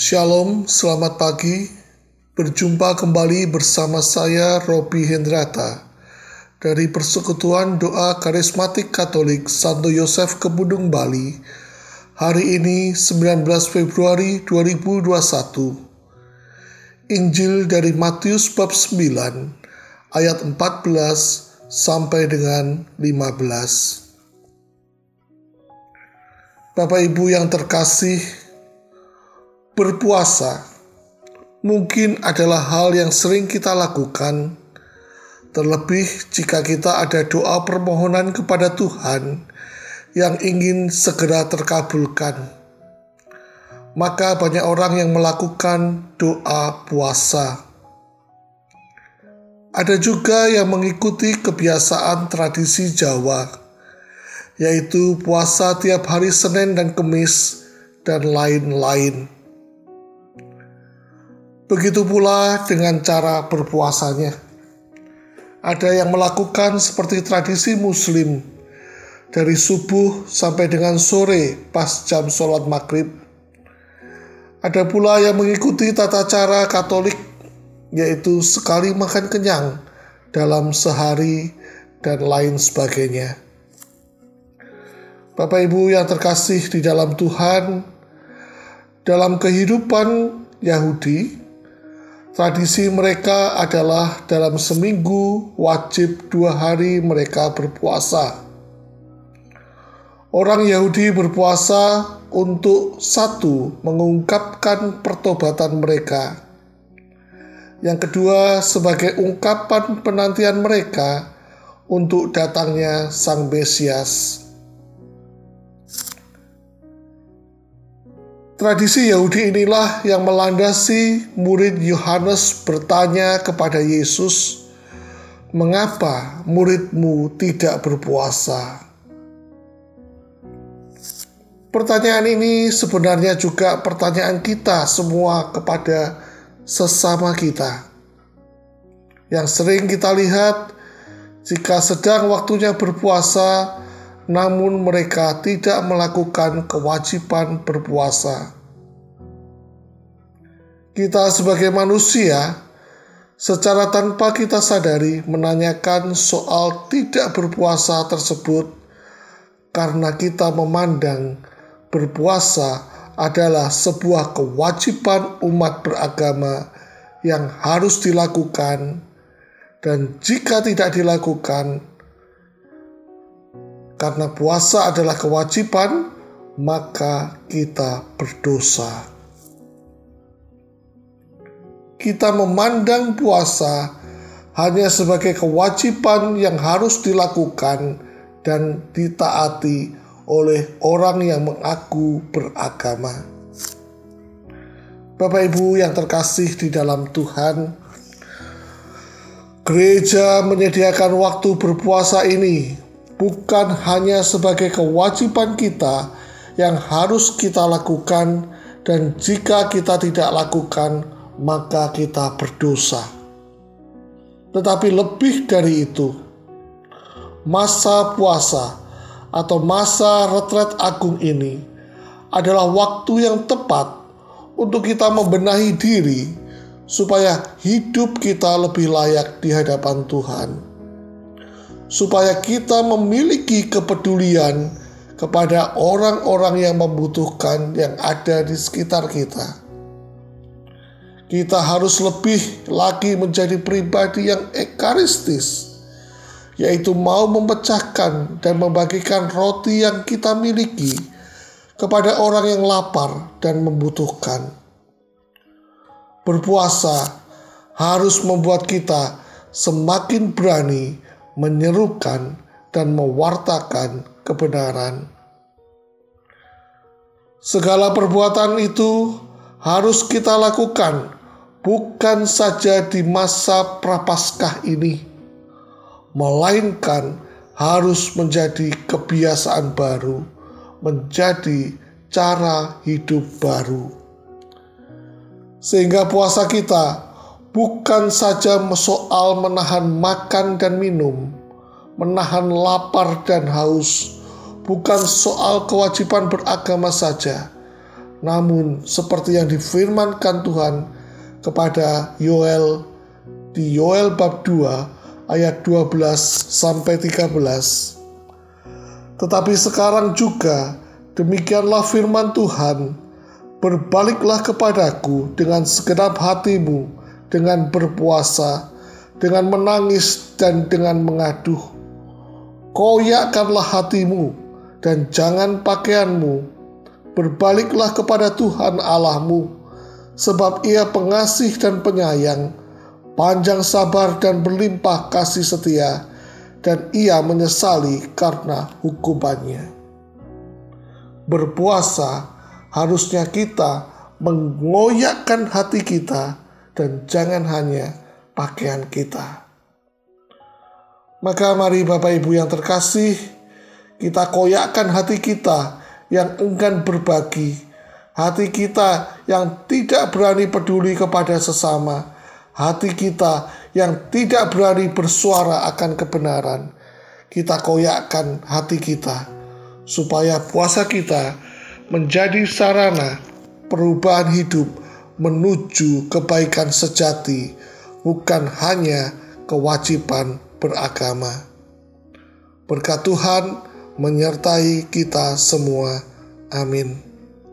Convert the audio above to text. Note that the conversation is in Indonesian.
Shalom, selamat pagi. Berjumpa kembali bersama saya Robi Hendrata dari Persekutuan Doa Karismatik Katolik Santo Yosef Kebudung Bali. Hari ini 19 Februari 2021. Injil dari Matius bab 9 ayat 14 sampai dengan 15. Bapak Ibu yang terkasih, berpuasa mungkin adalah hal yang sering kita lakukan, terlebih jika kita ada doa permohonan kepada Tuhan yang ingin segera terkabulkan. Maka, banyak orang yang melakukan doa puasa. Ada juga yang mengikuti kebiasaan tradisi Jawa, yaitu puasa tiap hari Senin dan Kemis, dan lain-lain. Begitu pula dengan cara berpuasanya. Ada yang melakukan seperti tradisi Muslim, dari subuh sampai dengan sore pas jam sholat maghrib. Ada pula yang mengikuti tata cara Katolik, yaitu sekali makan kenyang dalam sehari dan lain sebagainya. Bapak Ibu yang terkasih di dalam Tuhan, dalam kehidupan Yahudi, Tradisi mereka adalah dalam seminggu wajib dua hari mereka berpuasa. Orang Yahudi berpuasa untuk satu mengungkapkan pertobatan mereka. Yang kedua sebagai ungkapan penantian mereka untuk datangnya Sang Mesias. Tradisi Yahudi inilah yang melandasi murid Yohanes bertanya kepada Yesus, "Mengapa muridmu tidak berpuasa?" Pertanyaan ini sebenarnya juga pertanyaan kita semua kepada sesama kita. Yang sering kita lihat jika sedang waktunya berpuasa, namun mereka tidak melakukan kewajiban berpuasa. Kita, sebagai manusia, secara tanpa kita sadari, menanyakan soal tidak berpuasa tersebut karena kita memandang berpuasa adalah sebuah kewajiban umat beragama yang harus dilakukan, dan jika tidak dilakukan, karena puasa adalah kewajiban, maka kita berdosa. Kita memandang puasa hanya sebagai kewajiban yang harus dilakukan dan ditaati oleh orang yang mengaku beragama. Bapak Ibu yang terkasih di dalam Tuhan, gereja menyediakan waktu berpuasa ini bukan hanya sebagai kewajiban kita yang harus kita lakukan, dan jika kita tidak lakukan, maka kita berdosa. Tetapi lebih dari itu, masa puasa atau masa retret agung ini adalah waktu yang tepat untuk kita membenahi diri supaya hidup kita lebih layak di hadapan Tuhan supaya kita memiliki kepedulian kepada orang-orang yang membutuhkan yang ada di sekitar kita. Kita harus lebih lagi menjadi pribadi yang ekaristis, yaitu mau memecahkan dan membagikan roti yang kita miliki kepada orang yang lapar dan membutuhkan. Berpuasa harus membuat kita semakin berani menyerukan, dan mewartakan kebenaran. Segala perbuatan itu harus kita lakukan, bukan saja di masa prapaskah ini, melainkan harus menjadi kebiasaan baru, menjadi cara hidup baru. Sehingga puasa kita bukan saja soal menahan makan dan minum, menahan lapar dan haus, bukan soal kewajiban beragama saja, Namun seperti yang difirmankan Tuhan kepada Yoel di Yoel bab 2 ayat 12 sampai 13. Tetapi sekarang juga demikianlah firman Tuhan, berbaliklah kepadaku dengan segenap hatimu, dengan berpuasa, dengan menangis dan dengan mengaduh. Koyakkanlah hatimu dan jangan pakaianmu. Berbaliklah kepada Tuhan Allahmu, sebab Ia pengasih dan penyayang, panjang sabar dan berlimpah kasih setia, dan Ia menyesali karena hukumannya. Berpuasa harusnya kita mengoyakkan hati kita dan jangan hanya pakaian kita. Maka mari Bapak Ibu yang terkasih, kita koyakkan hati kita yang enggan berbagi, hati kita yang tidak berani peduli kepada sesama, hati kita yang tidak berani bersuara akan kebenaran. Kita koyakkan hati kita supaya puasa kita menjadi sarana perubahan hidup menuju kebaikan sejati, bukan hanya kewajiban beragama. Berkat Tuhan menyertai kita semua. Amin.